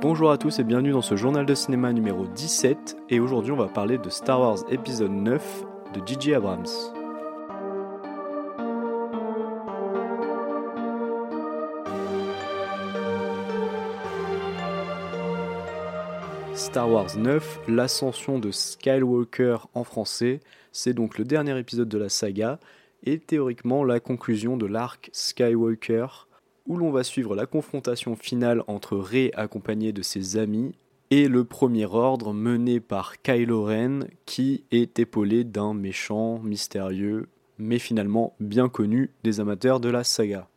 Bonjour à tous et bienvenue dans ce journal de cinéma numéro 17 et aujourd'hui on va parler de Star Wars épisode 9 de J.J. Abrams. Star Wars 9, l'ascension de Skywalker en français, c'est donc le dernier épisode de la saga et théoriquement la conclusion de l'arc Skywalker où l'on va suivre la confrontation finale entre Rey accompagné de ses amis et le premier ordre mené par Kylo Ren qui est épaulé d'un méchant mystérieux mais finalement bien connu des amateurs de la saga.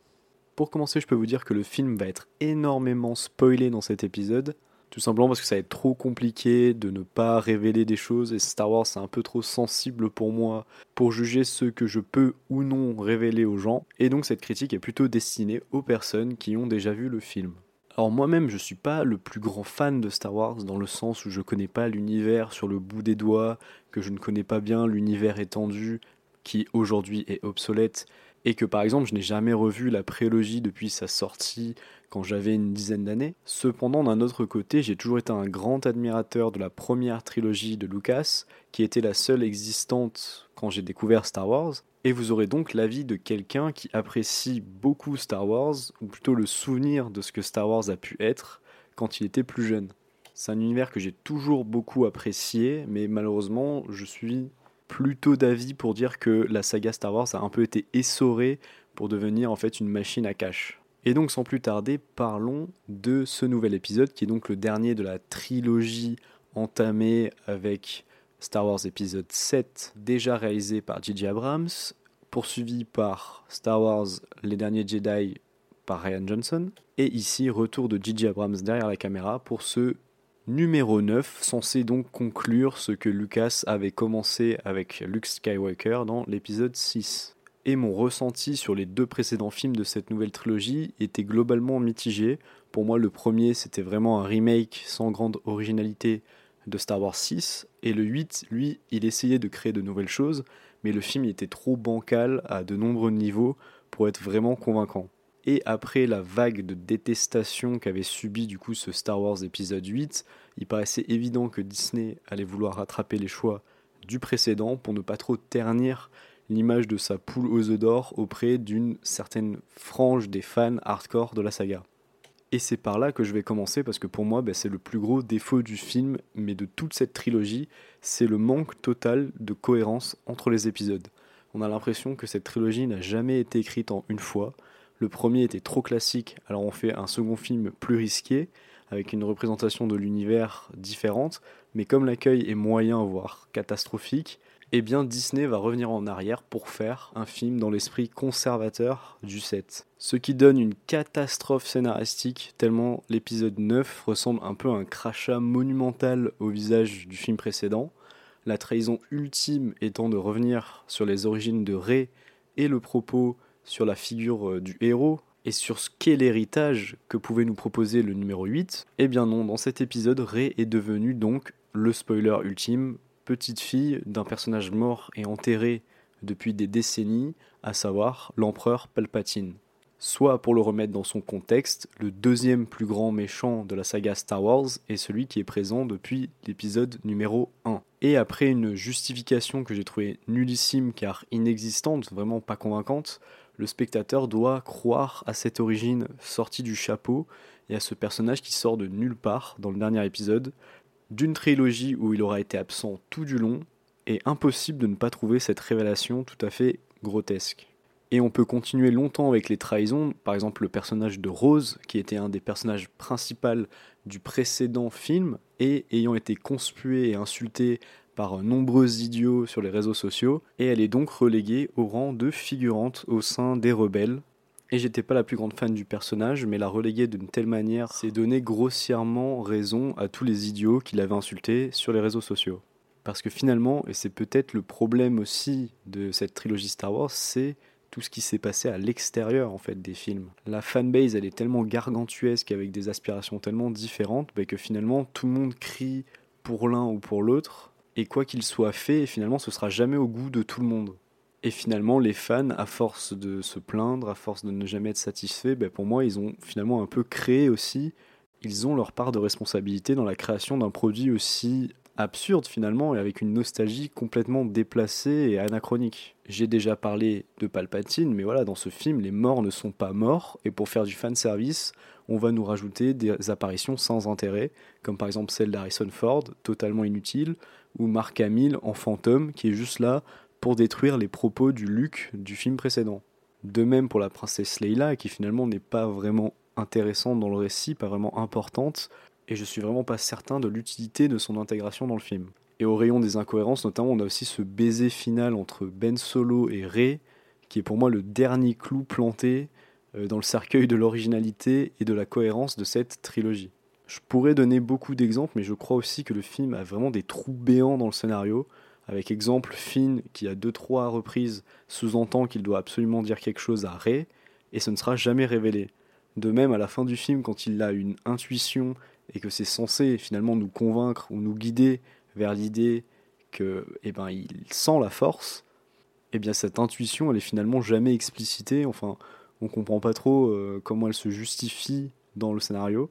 Pour commencer, je peux vous dire que le film va être énormément spoilé dans cet épisode, tout simplement parce que ça va être trop compliqué de ne pas révéler des choses et Star Wars c'est un peu trop sensible pour moi pour juger ce que je peux ou non révéler aux gens. Et donc cette critique est plutôt destinée aux personnes qui ont déjà vu le film. Alors moi-même je suis pas le plus grand fan de Star Wars dans le sens où je connais pas l'univers sur le bout des doigts, que je ne connais pas bien l'univers étendu qui aujourd'hui est obsolète et que par exemple je n'ai jamais revu la prélogie depuis sa sortie quand j'avais une dizaine d'années. Cependant, d'un autre côté, j'ai toujours été un grand admirateur de la première trilogie de Lucas, qui était la seule existante quand j'ai découvert Star Wars, et vous aurez donc l'avis de quelqu'un qui apprécie beaucoup Star Wars, ou plutôt le souvenir de ce que Star Wars a pu être quand il était plus jeune. C'est un univers que j'ai toujours beaucoup apprécié, mais malheureusement, je suis plutôt d'avis pour dire que la saga Star Wars a un peu été essorée pour devenir en fait une machine à cash. Et donc sans plus tarder, parlons de ce nouvel épisode qui est donc le dernier de la trilogie entamée avec Star Wars épisode 7, déjà réalisé par J.J. Abrams, poursuivi par Star Wars Les Derniers Jedi par Ryan Johnson, et ici retour de J.J. Abrams derrière la caméra pour ce numéro 9, censé donc conclure ce que Lucas avait commencé avec Luke Skywalker dans l'épisode 6 et mon ressenti sur les deux précédents films de cette nouvelle trilogie était globalement mitigé. Pour moi, le premier, c'était vraiment un remake sans grande originalité de Star Wars 6, et le 8, lui, il essayait de créer de nouvelles choses, mais le film était trop bancal à de nombreux niveaux pour être vraiment convaincant. Et après la vague de détestation qu'avait subi du coup ce Star Wars épisode 8, il paraissait évident que Disney allait vouloir rattraper les choix du précédent pour ne pas trop ternir l'image de sa poule aux œufs d'or auprès d'une certaine frange des fans hardcore de la saga. Et c'est par là que je vais commencer parce que pour moi, ben, c'est le plus gros défaut du film, mais de toute cette trilogie, c'est le manque total de cohérence entre les épisodes. On a l'impression que cette trilogie n'a jamais été écrite en une fois. Le premier était trop classique, alors on fait un second film plus risqué, avec une représentation de l'univers différente, mais comme l'accueil est moyen, voire catastrophique, eh bien Disney va revenir en arrière pour faire un film dans l'esprit conservateur du set. Ce qui donne une catastrophe scénaristique tellement l'épisode 9 ressemble un peu à un crachat monumental au visage du film précédent. La trahison ultime étant de revenir sur les origines de Rey et le propos sur la figure euh, du héros et sur ce qu'est l'héritage que pouvait nous proposer le numéro 8. Eh bien non, dans cet épisode, Rey est devenu donc le spoiler ultime, petite fille d'un personnage mort et enterré depuis des décennies, à savoir l'empereur Palpatine. Soit pour le remettre dans son contexte, le deuxième plus grand méchant de la saga Star Wars est celui qui est présent depuis l'épisode numéro 1. Et après une justification que j'ai trouvée nullissime car inexistante, vraiment pas convaincante, le spectateur doit croire à cette origine sortie du chapeau et à ce personnage qui sort de nulle part dans le dernier épisode, d'une trilogie où il aura été absent tout du long, et impossible de ne pas trouver cette révélation tout à fait grotesque. Et on peut continuer longtemps avec les trahisons, par exemple le personnage de Rose, qui était un des personnages principaux du précédent film, et ayant été conspué et insulté par nombreux idiots sur les réseaux sociaux, et elle est donc reléguée au rang de figurante au sein des rebelles, et j'étais pas la plus grande fan du personnage, mais la reléguer d'une telle manière, c'est donner grossièrement raison à tous les idiots qui l'avaient insulté sur les réseaux sociaux. Parce que finalement, et c'est peut-être le problème aussi de cette trilogie Star Wars, c'est tout ce qui s'est passé à l'extérieur en fait des films. La fanbase elle est tellement gargantuesque avec des aspirations tellement différentes bah, que finalement tout le monde crie pour l'un ou pour l'autre et quoi qu'il soit fait finalement ce sera jamais au goût de tout le monde. Et finalement, les fans, à force de se plaindre, à force de ne jamais être satisfaits, ben pour moi, ils ont finalement un peu créé aussi ils ont leur part de responsabilité dans la création d'un produit aussi absurde finalement et avec une nostalgie complètement déplacée et anachronique. J'ai déjà parlé de Palpatine, mais voilà, dans ce film, les morts ne sont pas morts, et pour faire du fan service, on va nous rajouter des apparitions sans intérêt, comme par exemple celle d'Harrison Ford, totalement inutile, ou Mark Hamill en fantôme, qui est juste là pour détruire les propos du Luke du film précédent. De même pour la princesse Leila, qui finalement n'est pas vraiment intéressante dans le récit, pas vraiment importante, et je suis vraiment pas certain de l'utilité de son intégration dans le film. Et au rayon des incohérences, notamment, on a aussi ce baiser final entre Ben Solo et Rey, qui est pour moi le dernier clou planté euh, dans le cercueil de l'originalité et de la cohérence de cette trilogie. Je pourrais donner beaucoup d'exemples, mais je crois aussi que le film a vraiment des trous béants dans le scénario, avec exemple Finn qui à deux trois reprises sous-entend qu'il doit absolument dire quelque chose à Rey, et ce ne sera jamais révélé. De même, à la fin du film, quand il a une intuition et que c'est censé finalement nous convaincre ou nous guider vers l'idée que eh ben, il sent la force, eh bien cette intuition elle est finalement jamais explicitée, enfin on comprend pas trop euh, comment elle se justifie dans le scénario.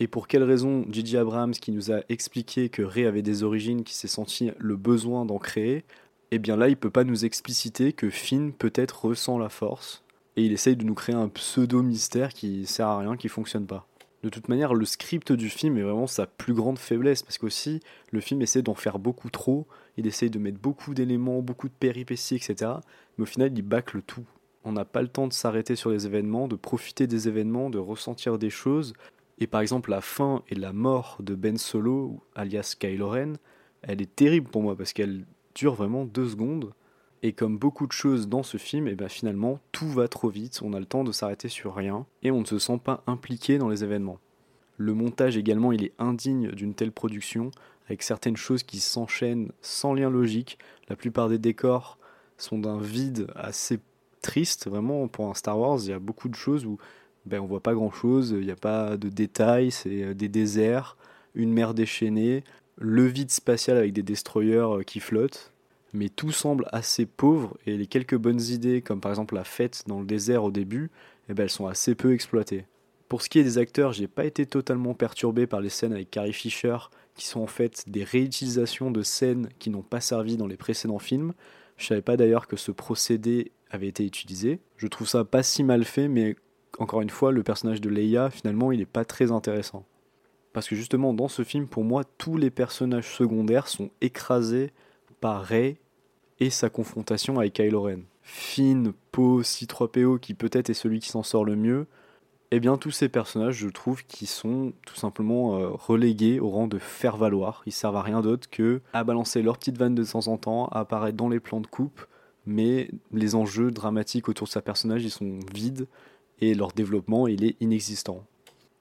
Et pour quelle raison Gigi Abrams, qui nous a expliqué que Ray avait des origines, qui s'est senti le besoin d'en créer, eh bien là, il peut pas nous expliciter que Finn peut-être ressent la force, et il essaye de nous créer un pseudo-mystère qui sert à rien, qui fonctionne pas. De toute manière, le script du film est vraiment sa plus grande faiblesse, parce qu'aussi, le film essaie d'en faire beaucoup trop, il essaye de mettre beaucoup d'éléments, beaucoup de péripéties, etc. Mais au final, il bâcle tout. On n'a pas le temps de s'arrêter sur les événements, de profiter des événements, de ressentir des choses. Et par exemple, la fin et la mort de Ben Solo, alias Kylo Ren, elle est terrible pour moi, parce qu'elle dure vraiment deux secondes. Et comme beaucoup de choses dans ce film, et eh ben finalement tout va trop vite, on a le temps de s'arrêter sur rien et on ne se sent pas impliqué dans les événements. Le montage également, il est indigne d'une telle production, avec certaines choses qui s'enchaînent sans lien logique. La plupart des décors sont d'un vide assez triste, vraiment pour un Star Wars. Il y a beaucoup de choses où ben, on voit pas grand chose, il n'y a pas de détails, c'est euh, des déserts, une mer déchaînée, le vide spatial avec des destroyers euh, qui flottent mais tout semble assez pauvre et les quelques bonnes idées, comme par exemple la fête dans le désert au début, eh ben, elles sont assez peu exploitées. Pour ce qui est des acteurs, j'ai pas été totalement perturbé par les scènes avec Carrie Fisher, qui sont en fait des réutilisations de scènes qui n'ont pas servi dans les précédents films. Je savais pas d'ailleurs que ce procédé avait été utilisé. Je trouve ça pas si mal fait, mais encore une fois, le personnage de Leia, finalement, il n'est pas très intéressant. Parce que justement, dans ce film, pour moi, tous les personnages secondaires sont écrasés par Rey et sa confrontation avec Kylo Ren. Finn, Poe, C3PO, qui peut-être est celui qui s'en sort le mieux, eh bien tous ces personnages, je trouve, qui sont tout simplement euh, relégués au rang de faire valoir. Ils servent à rien d'autre que à balancer leur petite vanne de temps en temps, à apparaître dans les plans de coupe, mais les enjeux dramatiques autour de sa personnage, ils sont vides et leur développement, il est inexistant.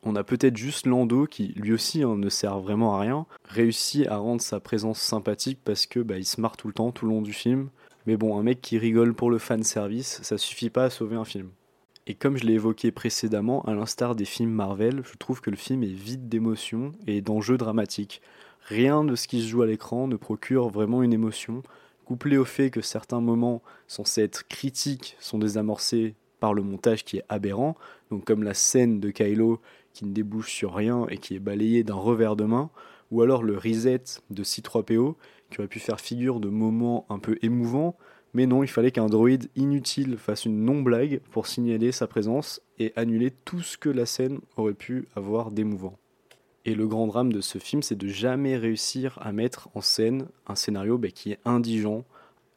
On a peut-être juste Lando qui, lui aussi, hein, ne sert vraiment à rien, réussit à rendre sa présence sympathique parce que bah, il se marre tout le temps, tout le long du film. Mais bon, un mec qui rigole pour le fan service, ça suffit pas à sauver un film. Et comme je l'ai évoqué précédemment, à l'instar des films Marvel, je trouve que le film est vide d'émotions et d'enjeux dramatiques. Rien de ce qui se joue à l'écran ne procure vraiment une émotion, couplé au fait que certains moments censés être critiques sont désamorcés par le montage qui est aberrant, donc comme la scène de Kylo qui ne débouche sur rien et qui est balayé d'un revers de main, ou alors le reset de C3PO qui aurait pu faire figure de moments un peu émouvants, mais non, il fallait qu'un droïde inutile fasse une non-blague pour signaler sa présence et annuler tout ce que la scène aurait pu avoir d'émouvant. Et le grand drame de ce film, c'est de jamais réussir à mettre en scène un scénario bah, qui est indigent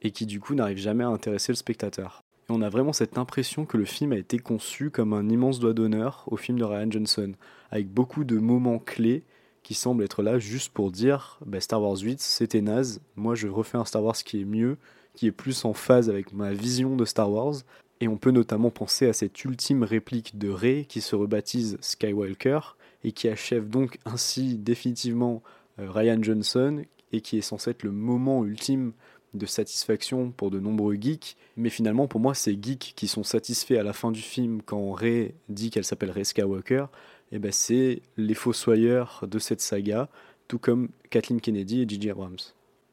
et qui du coup n'arrive jamais à intéresser le spectateur on a vraiment cette impression que le film a été conçu comme un immense doigt d'honneur au film de Ryan Johnson, avec beaucoup de moments clés qui semblent être là juste pour dire bah, Star Wars 8 c'était naze, moi je refais un Star Wars qui est mieux, qui est plus en phase avec ma vision de Star Wars. Et on peut notamment penser à cette ultime réplique de Rey qui se rebaptise Skywalker et qui achève donc ainsi définitivement euh, Ryan Johnson et qui est censé être le moment ultime de satisfaction pour de nombreux geeks, mais finalement pour moi ces geeks qui sont satisfaits à la fin du film quand Rey dit qu'elle s'appelle Rey Skywalker, eh ben c'est les fossoyeurs de cette saga, tout comme Kathleen Kennedy et J.J. Abrams.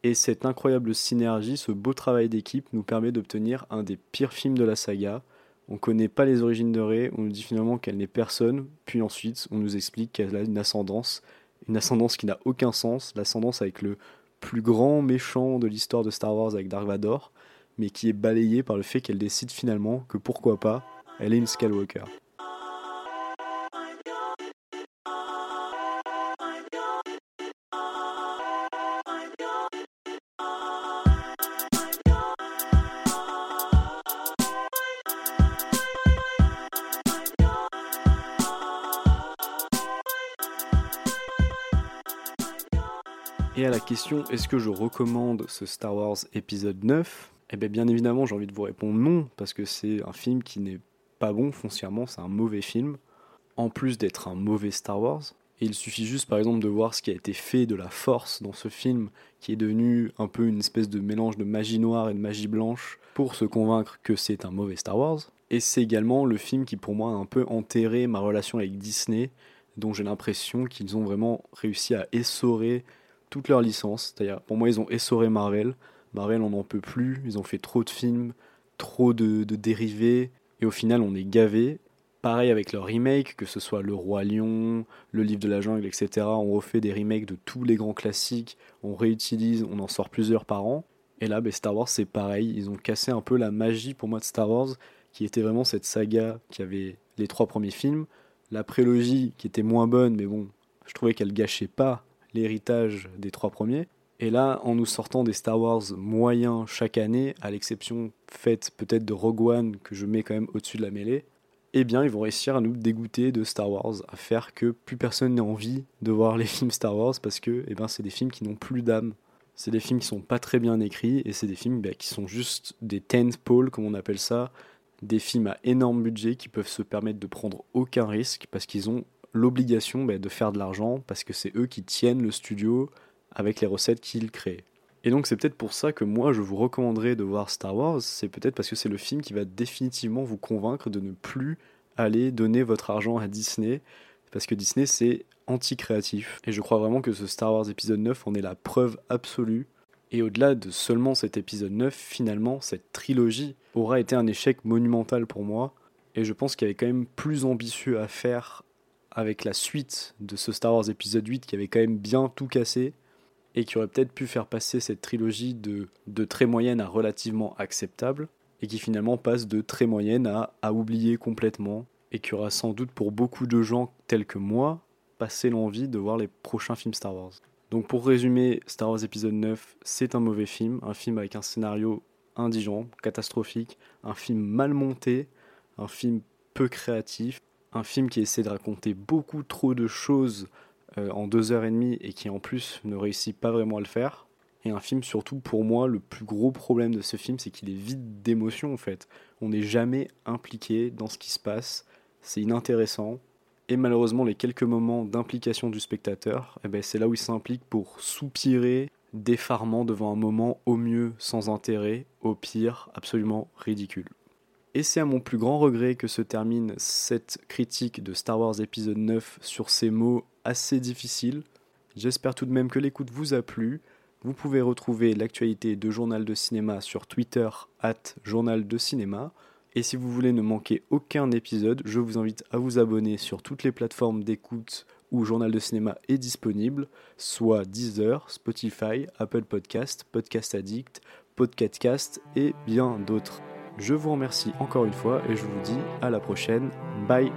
Et cette incroyable synergie, ce beau travail d'équipe nous permet d'obtenir un des pires films de la saga, On connaît pas les origines de Rey, on nous dit finalement qu'elle n'est personne, puis ensuite on nous explique qu'elle a une ascendance, une ascendance qui n'a aucun sens, l'ascendance avec le plus grand méchant de l'histoire de Star Wars avec Dark Vador, mais qui est balayée par le fait qu'elle décide finalement que pourquoi pas, elle est une Skywalker. Et à la question est-ce que je recommande ce Star Wars épisode 9 Eh bien bien évidemment j'ai envie de vous répondre non, parce que c'est un film qui n'est pas bon foncièrement, c'est un mauvais film. En plus d'être un mauvais Star Wars, et il suffit juste par exemple de voir ce qui a été fait de la force dans ce film, qui est devenu un peu une espèce de mélange de magie noire et de magie blanche, pour se convaincre que c'est un mauvais Star Wars. Et c'est également le film qui pour moi a un peu enterré ma relation avec Disney, dont j'ai l'impression qu'ils ont vraiment réussi à essorer toutes leurs licences. C'est-à-dire, pour moi, ils ont essoré Marvel. Marvel, on n'en peut plus. Ils ont fait trop de films, trop de, dérivés. Et au final, on est gavé. Pareil avec leurs remakes, que ce soit Le Roi Lion, Le Livre de la Jungle, etc. On refait des remakes de tous les grands classiques. On réutilise, on en sort plusieurs par an. Et là, ben, Star Wars, c'est pareil. Ils ont cassé un peu la magie pour moi de Star Wars, qui était vraiment cette saga qui avait les trois premiers films. La prélogie qui était moins bonne, mais bon, je trouvais qu'elle gâchait pas l'héritage des trois premiers. Et là, en nous sortant des Star Wars moyens chaque année, à l'exception faite peut-être de Rogue One, que je mets quand même au-dessus de la mêlée, eh bien, ils vont réussir à nous dégoûter de Star Wars, à faire que plus personne n'ait envie de voir les films Star Wars parce que eh ben, c'est des films qui n'ont plus d'âme. C'est des films qui sont pas très bien écrits et c'est des films bah, qui sont juste des tent poles, comme on appelle ça, des films à énorme budget qui peuvent se permettre de prendre aucun risque parce qu'ils ont l'obligation bah, de faire de l'argent parce que c'est eux qui tiennent le studio avec les recettes qu'ils créent. Et donc c'est peut-être pour ça que moi je vous recommanderais de voir Star Wars, c'est peut-être parce que c'est le film qui va définitivement vous convaincre de ne plus aller donner votre argent à Disney, parce que Disney c'est anti-créatif. Et je crois vraiment que ce Star Wars épisode 9 en est la preuve absolue. Et au-delà de seulement cet épisode 9, finalement, cette trilogie aura été un échec monumental pour moi. Et je pense qu'il y avait quand même plus ambitieux à faire avec la suite de ce Star Wars épisode 8 qui avait quand même bien tout cassé et qui aurait peut-être pu faire passer cette trilogie de, très moyenne à relativement acceptable et qui finalement passe de très moyenne à, à oublier complètement et qui aura sans doute pour beaucoup de gens tels que moi passé l'envie de voir les prochains films Star Wars. Donc pour résumer, Star Wars épisode 9, c'est un mauvais film, un film avec un scénario indigent, catastrophique, un film mal monté, un film peu créatif, un film qui essaie de raconter beaucoup trop de choses euh, en deux heures et demie et qui en plus ne réussit pas vraiment à le faire. Et un film surtout pour moi, le plus gros problème de ce film, c'est qu'il est vide d'émotion en fait. On n'est jamais impliqué dans ce qui se passe, c'est inintéressant. Et malheureusement, les quelques moments d'implication du spectateur, eh ben, c'est là où il s'implique pour soupirer d'effarement devant un moment au mieux sans intérêt, au pire absolument ridicule. Et c'est à mon plus grand regret que se termine cette critique de Star Wars épisode 9 sur ces mots assez difficiles. J'espère tout de même que l'écoute vous a plu. Vous pouvez retrouver l'actualité de Journal de Cinéma sur Twitter, at Journal de Cinéma. Et si vous voulez ne manquer aucun épisode, je vous invite à vous abonner sur toutes les plateformes d'écoute où Journal de Cinéma est disponible, soit Deezer, Spotify, Apple Podcast, Podcast Addict, Podcastcast et bien d'autres. Je vous remercie encore une fois et je vous dis à la prochaine. Bye